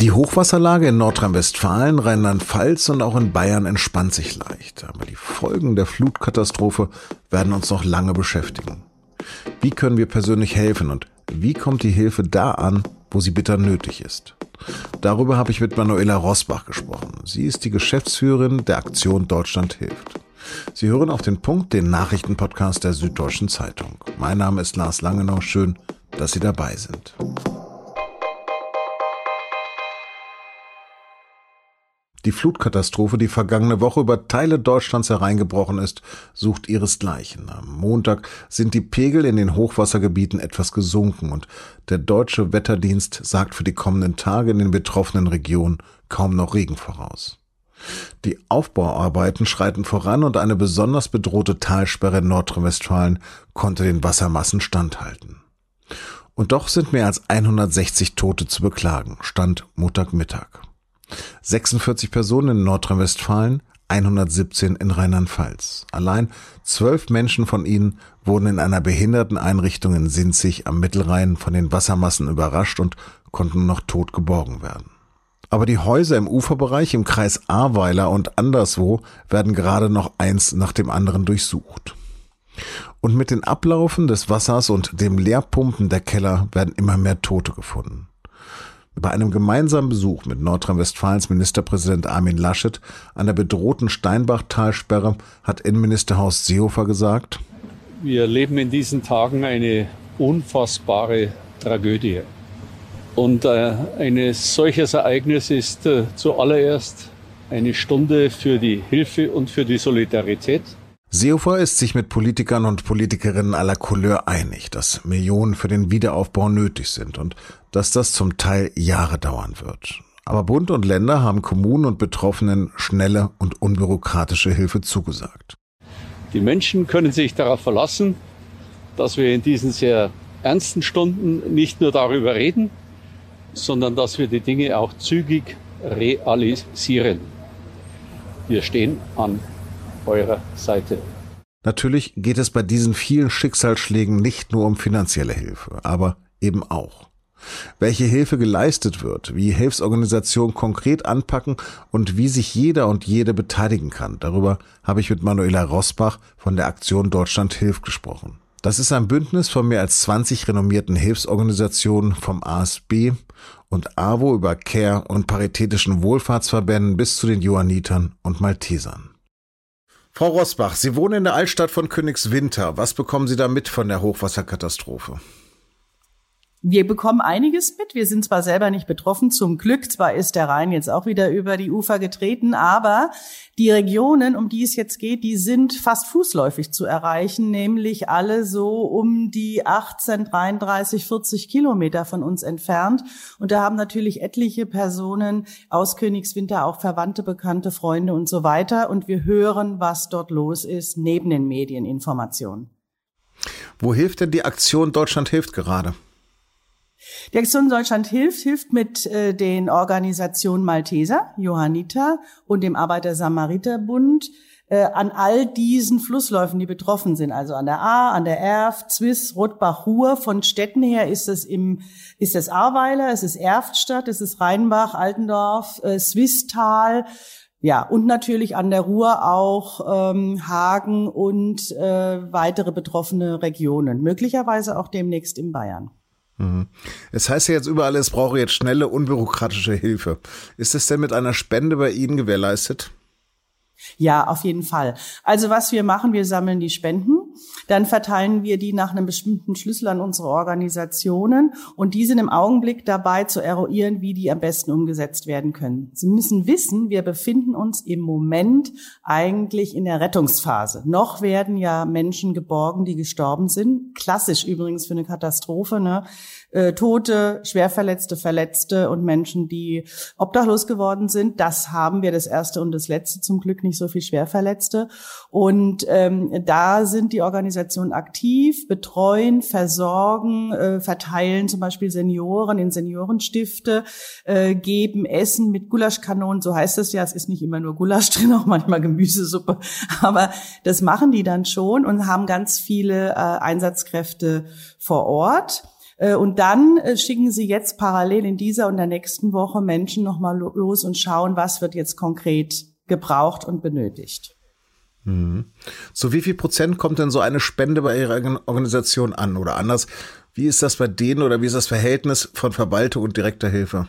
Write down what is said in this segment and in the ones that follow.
Die Hochwasserlage in Nordrhein-Westfalen, Rheinland-Pfalz und auch in Bayern entspannt sich leicht. Aber die Folgen der Flutkatastrophe werden uns noch lange beschäftigen. Wie können wir persönlich helfen und wie kommt die Hilfe da an, wo sie bitter nötig ist? Darüber habe ich mit Manuela Rosbach gesprochen. Sie ist die Geschäftsführerin der Aktion Deutschland hilft. Sie hören auf den Punkt den Nachrichtenpodcast der Süddeutschen Zeitung. Mein Name ist Lars Langenau. Schön, dass Sie dabei sind. Die Flutkatastrophe, die vergangene Woche über Teile Deutschlands hereingebrochen ist, sucht ihresgleichen. Am Montag sind die Pegel in den Hochwassergebieten etwas gesunken und der deutsche Wetterdienst sagt für die kommenden Tage in den betroffenen Regionen kaum noch Regen voraus. Die Aufbauarbeiten schreiten voran und eine besonders bedrohte Talsperre in Nordrhein-Westfalen konnte den Wassermassen standhalten. Und doch sind mehr als 160 Tote zu beklagen, stand Montagmittag. 46 Personen in Nordrhein-Westfalen, 117 in Rheinland-Pfalz. Allein zwölf Menschen von ihnen wurden in einer Behinderteneinrichtung in Sinzig am Mittelrhein von den Wassermassen überrascht und konnten noch tot geborgen werden. Aber die Häuser im Uferbereich im Kreis Ahrweiler und anderswo werden gerade noch eins nach dem anderen durchsucht. Und mit den Ablaufen des Wassers und dem Leerpumpen der Keller werden immer mehr Tote gefunden. Bei einem gemeinsamen Besuch mit Nordrhein-Westfalens Ministerpräsident Armin Laschet an der bedrohten Steinbach-Talsperre hat Innenminister Horst Seehofer gesagt, wir leben in diesen Tagen eine unfassbare Tragödie. Und äh, ein solches Ereignis ist äh, zuallererst eine Stunde für die Hilfe und für die Solidarität. Seehofer ist sich mit Politikern und Politikerinnen aller Couleur einig, dass Millionen für den Wiederaufbau nötig sind und dass das zum Teil Jahre dauern wird. Aber Bund und Länder haben Kommunen und Betroffenen schnelle und unbürokratische Hilfe zugesagt. Die Menschen können sich darauf verlassen, dass wir in diesen sehr ernsten Stunden nicht nur darüber reden, sondern dass wir die Dinge auch zügig realisieren. Wir stehen an eurer Seite. Natürlich geht es bei diesen vielen Schicksalsschlägen nicht nur um finanzielle Hilfe, aber eben auch. Welche Hilfe geleistet wird, wie Hilfsorganisationen konkret anpacken und wie sich jeder und jede beteiligen kann, darüber habe ich mit Manuela Rosbach von der Aktion Deutschland hilft gesprochen. Das ist ein Bündnis von mehr als 20 renommierten Hilfsorganisationen vom ASB und AWO über Care und paritätischen Wohlfahrtsverbänden bis zu den Johannitern und Maltesern. Frau Rosbach, Sie wohnen in der Altstadt von Königswinter. Was bekommen Sie da mit von der Hochwasserkatastrophe? Wir bekommen einiges mit. Wir sind zwar selber nicht betroffen, zum Glück. Zwar ist der Rhein jetzt auch wieder über die Ufer getreten, aber die Regionen, um die es jetzt geht, die sind fast fußläufig zu erreichen, nämlich alle so um die 18, 33, 40 Kilometer von uns entfernt. Und da haben natürlich etliche Personen aus Königswinter auch Verwandte, Bekannte, Freunde und so weiter. Und wir hören, was dort los ist, neben den Medieninformationen. Wo hilft denn die Aktion Deutschland hilft gerade? Die Aktion Deutschland hilft, hilft mit äh, den Organisationen Malteser, Johanniter und dem Arbeiter-Samariter-Bund äh, an all diesen Flussläufen, die betroffen sind, also an der A, an der Erft, Zwiss, Rotbach, Ruhr. Von Städten her ist es im, ist es Ahrweiler, es ist Erftstadt, es ist Rheinbach, Altendorf, äh, Swisstal, ja, und natürlich an der Ruhr auch ähm, Hagen und äh, weitere betroffene Regionen, möglicherweise auch demnächst in Bayern. Mhm. Es heißt ja jetzt überall, es brauche jetzt schnelle, unbürokratische Hilfe. Ist es denn mit einer Spende bei Ihnen gewährleistet? Ja, auf jeden Fall. Also was wir machen, wir sammeln die Spenden, dann verteilen wir die nach einem bestimmten Schlüssel an unsere Organisationen und die sind im Augenblick dabei zu eruieren, wie die am besten umgesetzt werden können. Sie müssen wissen, wir befinden uns im Moment eigentlich in der Rettungsphase. Noch werden ja Menschen geborgen, die gestorben sind. Klassisch übrigens für eine Katastrophe. Ne? Äh, Tote, Schwerverletzte, Verletzte und Menschen, die obdachlos geworden sind. Das haben wir das erste und das letzte zum Glück nicht so viel Schwerverletzte. Und ähm, da sind die Organisationen aktiv, betreuen, versorgen, äh, verteilen zum Beispiel Senioren in Seniorenstifte, äh, geben Essen mit Gulaschkanonen, so heißt es ja. Es ist nicht immer nur Gulasch drin, auch manchmal Gemüsesuppe. Aber das machen die dann schon und haben ganz viele äh, Einsatzkräfte vor Ort. Äh, und dann äh, schicken sie jetzt parallel in dieser und der nächsten Woche Menschen nochmal los und schauen, was wird jetzt konkret gebraucht und benötigt. Mhm. So wie viel Prozent kommt denn so eine Spende bei Ihrer Organisation an? Oder anders, wie ist das bei denen oder wie ist das Verhältnis von Verwaltung und direkter Hilfe?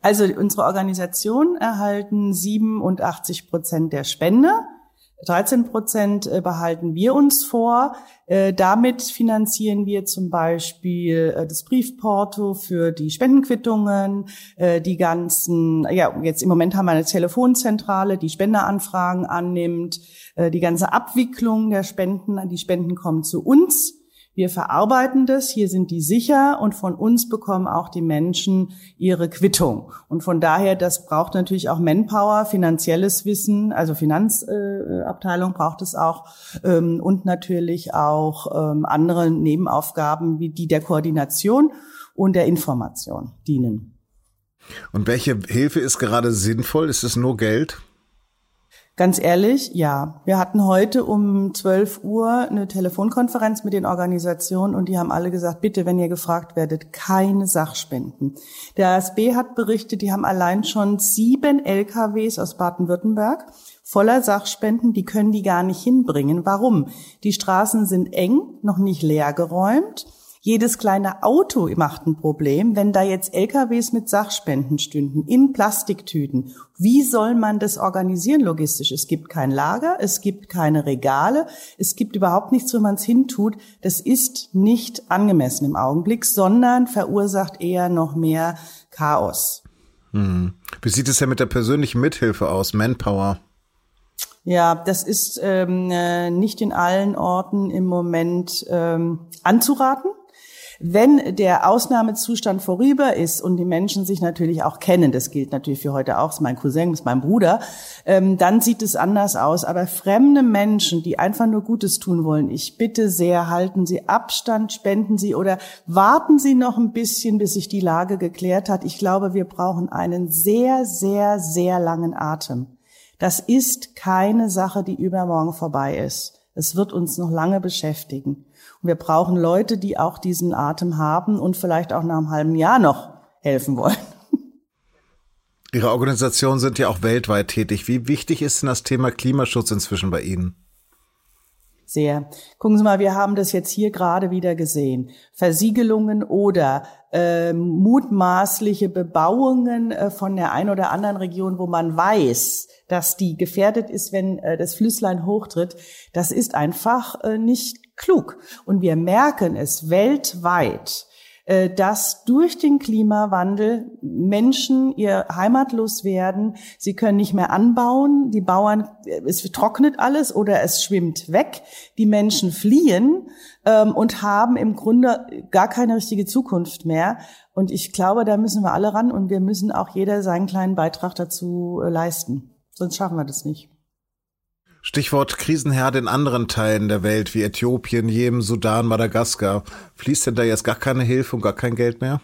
Also unsere Organisation erhalten 87 Prozent der Spende. 13 Prozent äh, behalten wir uns vor. Äh, damit finanzieren wir zum Beispiel äh, das Briefporto für die Spendenquittungen, die ganzen, ja, jetzt im Moment haben wir eine Telefonzentrale, die Spenderanfragen annimmt, die ganze Abwicklung der Spenden, die Spenden kommen zu uns. Wir verarbeiten das, hier sind die sicher und von uns bekommen auch die Menschen ihre Quittung. Und von daher, das braucht natürlich auch Manpower, finanzielles Wissen, also Finanzabteilung braucht es auch ähm, und natürlich auch ähm, andere Nebenaufgaben wie die der Koordination und der Information dienen. Und welche Hilfe ist gerade sinnvoll? Ist es nur Geld? Ganz ehrlich, ja. Wir hatten heute um 12 Uhr eine Telefonkonferenz mit den Organisationen und die haben alle gesagt, bitte, wenn ihr gefragt werdet, keine Sachspenden. Der ASB hat berichtet, die haben allein schon sieben LKWs aus Baden-Württemberg voller Sachspenden, die können die gar nicht hinbringen. Warum? Die Straßen sind eng, noch nicht leer geräumt. Jedes kleine Auto macht ein Problem. Wenn da jetzt LKWs mit Sachspenden stünden, in Plastiktüten, wie soll man das organisieren logistisch? Es gibt kein Lager, es gibt keine Regale, es gibt überhaupt nichts, wo man es hintut. Das ist nicht angemessen im Augenblick, sondern verursacht eher noch mehr Chaos. Hm. Wie sieht es ja mit der persönlichen Mithilfe aus, Manpower? Ja, das ist ähm, äh, nicht in allen Orten im Moment ähm, anzuraten. Wenn der Ausnahmezustand vorüber ist und die Menschen sich natürlich auch kennen, das gilt natürlich für heute auch, ist mein Cousin, ist mein Bruder, ähm, dann sieht es anders aus. Aber fremde Menschen, die einfach nur Gutes tun wollen, ich bitte sehr, halten Sie Abstand, spenden Sie oder warten Sie noch ein bisschen, bis sich die Lage geklärt hat. Ich glaube, wir brauchen einen sehr, sehr, sehr langen Atem. Das ist keine Sache, die übermorgen vorbei ist. Es wird uns noch lange beschäftigen. Wir brauchen Leute, die auch diesen Atem haben und vielleicht auch nach einem halben Jahr noch helfen wollen. Ihre Organisationen sind ja auch weltweit tätig. Wie wichtig ist denn das Thema Klimaschutz inzwischen bei Ihnen? Sehr. Gucken Sie mal, wir haben das jetzt hier gerade wieder gesehen. Versiegelungen oder äh, mutmaßliche Bebauungen äh, von der einen oder anderen Region, wo man weiß, dass die gefährdet ist, wenn äh, das Flüsslein hochtritt, das ist einfach äh, nicht klug. Und wir merken es weltweit, äh, dass durch den Klimawandel Menschen ihr heimatlos werden. Sie können nicht mehr anbauen. Die Bauern, äh, es trocknet alles oder es schwimmt weg. Die Menschen fliehen ähm, und haben im Grunde gar keine richtige Zukunft mehr. Und ich glaube, da müssen wir alle ran und wir müssen auch jeder seinen kleinen Beitrag dazu äh, leisten. Sonst schaffen wir das nicht. Stichwort Krisenherde in anderen Teilen der Welt wie Äthiopien, Jemen, Sudan, Madagaskar. Fließt denn da jetzt gar keine Hilfe und gar kein Geld mehr?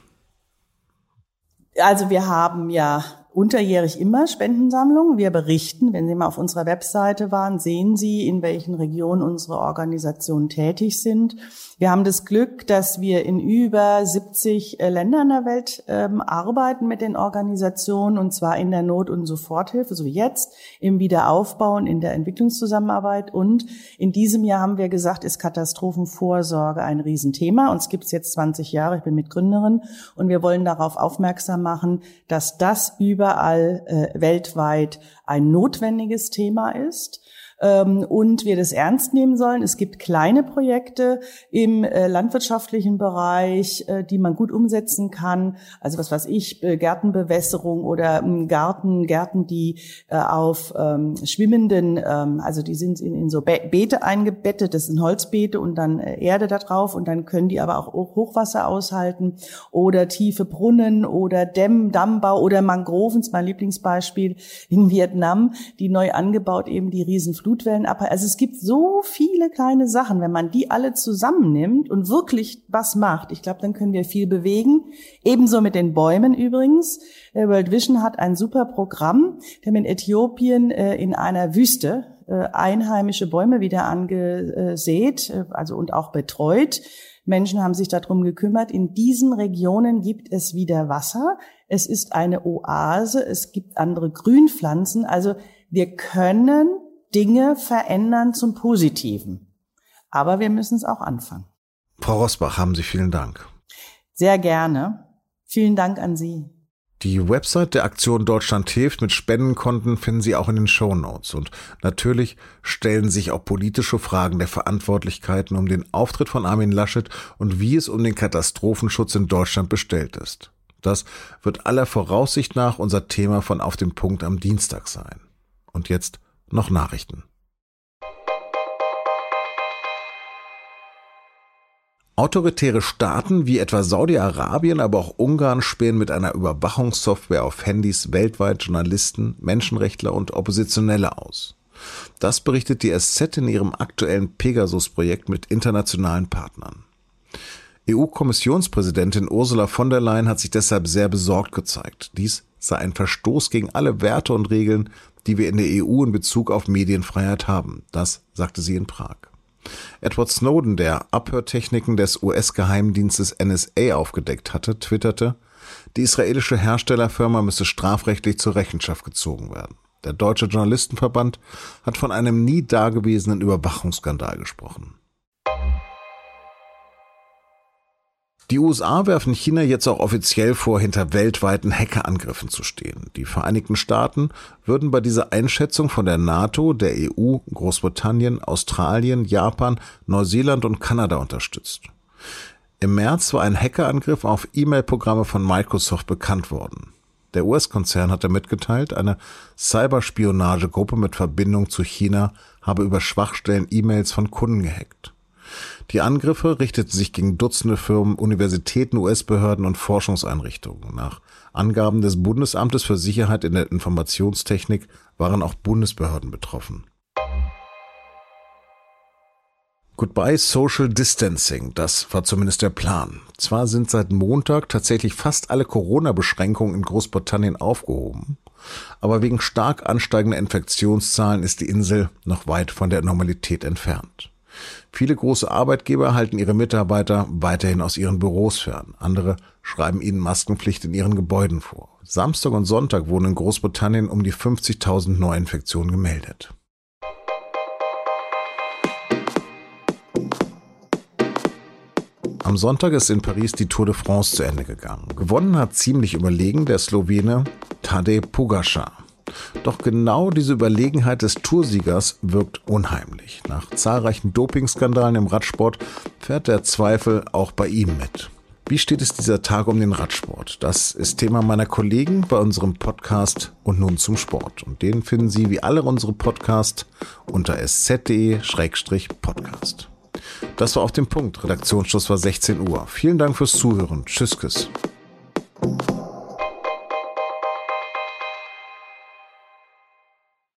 Also wir haben ja unterjährig immer Spendensammlungen. Wir berichten, wenn Sie mal auf unserer Webseite waren, sehen Sie, in welchen Regionen unsere Organisationen tätig sind. Wir haben das Glück, dass wir in über 70 äh, Ländern der Welt ähm, arbeiten mit den Organisationen und zwar in der Not- und Soforthilfe, so wie jetzt, im Wiederaufbauen, in der Entwicklungszusammenarbeit. Und in diesem Jahr haben wir gesagt, ist Katastrophenvorsorge ein Riesenthema. Uns gibt es jetzt 20 Jahre, ich bin Mitgründerin und wir wollen darauf aufmerksam machen, dass das überall äh, weltweit ein notwendiges Thema ist ähm, und wir das ernst nehmen sollen. Es gibt kleine Projekte im äh, landwirtschaftlichen Bereich, äh, die man gut umsetzen kann. Also was weiß ich, äh, Gärtenbewässerung oder ähm, Garten, Gärten, die äh, auf ähm, schwimmenden, ähm, also die sind in, in so Be Beete eingebettet, das sind Holzbeete und dann äh, Erde da drauf und dann können die aber auch Hochwasser aushalten oder tiefe Brunnen oder Dämm, Dammbau oder Mangroven, mein Lieblingsbeispiel in Vietnam, die neu angebaut eben die Riesenflut Flutwellenabwehr. Also es gibt so viele kleine Sachen. Wenn man die alle zusammennimmt und wirklich was macht, ich glaube, dann können wir viel bewegen. Ebenso mit den Bäumen übrigens. World Vision hat ein super Programm, der in Äthiopien äh, in einer Wüste äh, einheimische Bäume wieder angesät, äh, also und auch betreut Menschen haben sich darum gekümmert. In diesen Regionen gibt es wieder Wasser. Es ist eine Oase. Es gibt andere Grünpflanzen. Also wir können Dinge verändern zum Positiven. Aber wir müssen es auch anfangen. Frau Rosbach, haben Sie vielen Dank. Sehr gerne. Vielen Dank an Sie. Die Website der Aktion Deutschland hilft mit Spendenkonten finden Sie auch in den Show Notes. Und natürlich stellen sich auch politische Fragen der Verantwortlichkeiten um den Auftritt von Armin Laschet und wie es um den Katastrophenschutz in Deutschland bestellt ist. Das wird aller Voraussicht nach unser Thema von Auf dem Punkt am Dienstag sein. Und jetzt noch Nachrichten. Autoritäre Staaten wie etwa Saudi-Arabien, aber auch Ungarn spähen mit einer Überwachungssoftware auf Handys weltweit Journalisten, Menschenrechtler und Oppositionelle aus. Das berichtet die SZ in ihrem aktuellen Pegasus-Projekt mit internationalen Partnern. EU-Kommissionspräsidentin Ursula von der Leyen hat sich deshalb sehr besorgt gezeigt. Dies sei ein Verstoß gegen alle Werte und Regeln, die wir in der EU in Bezug auf Medienfreiheit haben. Das sagte sie in Prag. Edward Snowden, der Abhörtechniken des US-Geheimdienstes NSA aufgedeckt hatte, twitterte, die israelische Herstellerfirma müsse strafrechtlich zur Rechenschaft gezogen werden. Der Deutsche Journalistenverband hat von einem nie dagewesenen Überwachungsskandal gesprochen. Die USA werfen China jetzt auch offiziell vor, hinter weltweiten Hackerangriffen zu stehen. Die Vereinigten Staaten würden bei dieser Einschätzung von der NATO, der EU, Großbritannien, Australien, Japan, Neuseeland und Kanada unterstützt. Im März war ein Hackerangriff auf E-Mail-Programme von Microsoft bekannt worden. Der US-Konzern hatte mitgeteilt, eine Cyberspionagegruppe mit Verbindung zu China habe über Schwachstellen E-Mails von Kunden gehackt. Die Angriffe richteten sich gegen Dutzende Firmen, Universitäten, US-Behörden und Forschungseinrichtungen. Nach Angaben des Bundesamtes für Sicherheit in der Informationstechnik waren auch Bundesbehörden betroffen. Goodbye Social Distancing, das war zumindest der Plan. Zwar sind seit Montag tatsächlich fast alle Corona-Beschränkungen in Großbritannien aufgehoben, aber wegen stark ansteigender Infektionszahlen ist die Insel noch weit von der Normalität entfernt. Viele große Arbeitgeber halten ihre Mitarbeiter weiterhin aus ihren Büros fern. Andere schreiben ihnen Maskenpflicht in ihren Gebäuden vor. Samstag und Sonntag wurden in Großbritannien um die 50.000 Neuinfektionen gemeldet. Am Sonntag ist in Paris die Tour de France zu Ende gegangen. Gewonnen hat ziemlich überlegen der Slowene Tadej Pogacar. Doch genau diese Überlegenheit des Toursiegers wirkt unheimlich. Nach zahlreichen Dopingskandalen im Radsport fährt der Zweifel auch bei ihm mit. Wie steht es dieser Tag um den Radsport? Das ist Thema meiner Kollegen bei unserem Podcast und nun zum Sport. Und den finden Sie wie alle unsere Podcasts unter sz.de-podcast. Das war auf dem Punkt. Redaktionsschluss war 16 Uhr. Vielen Dank fürs Zuhören. Tschüss, Küss.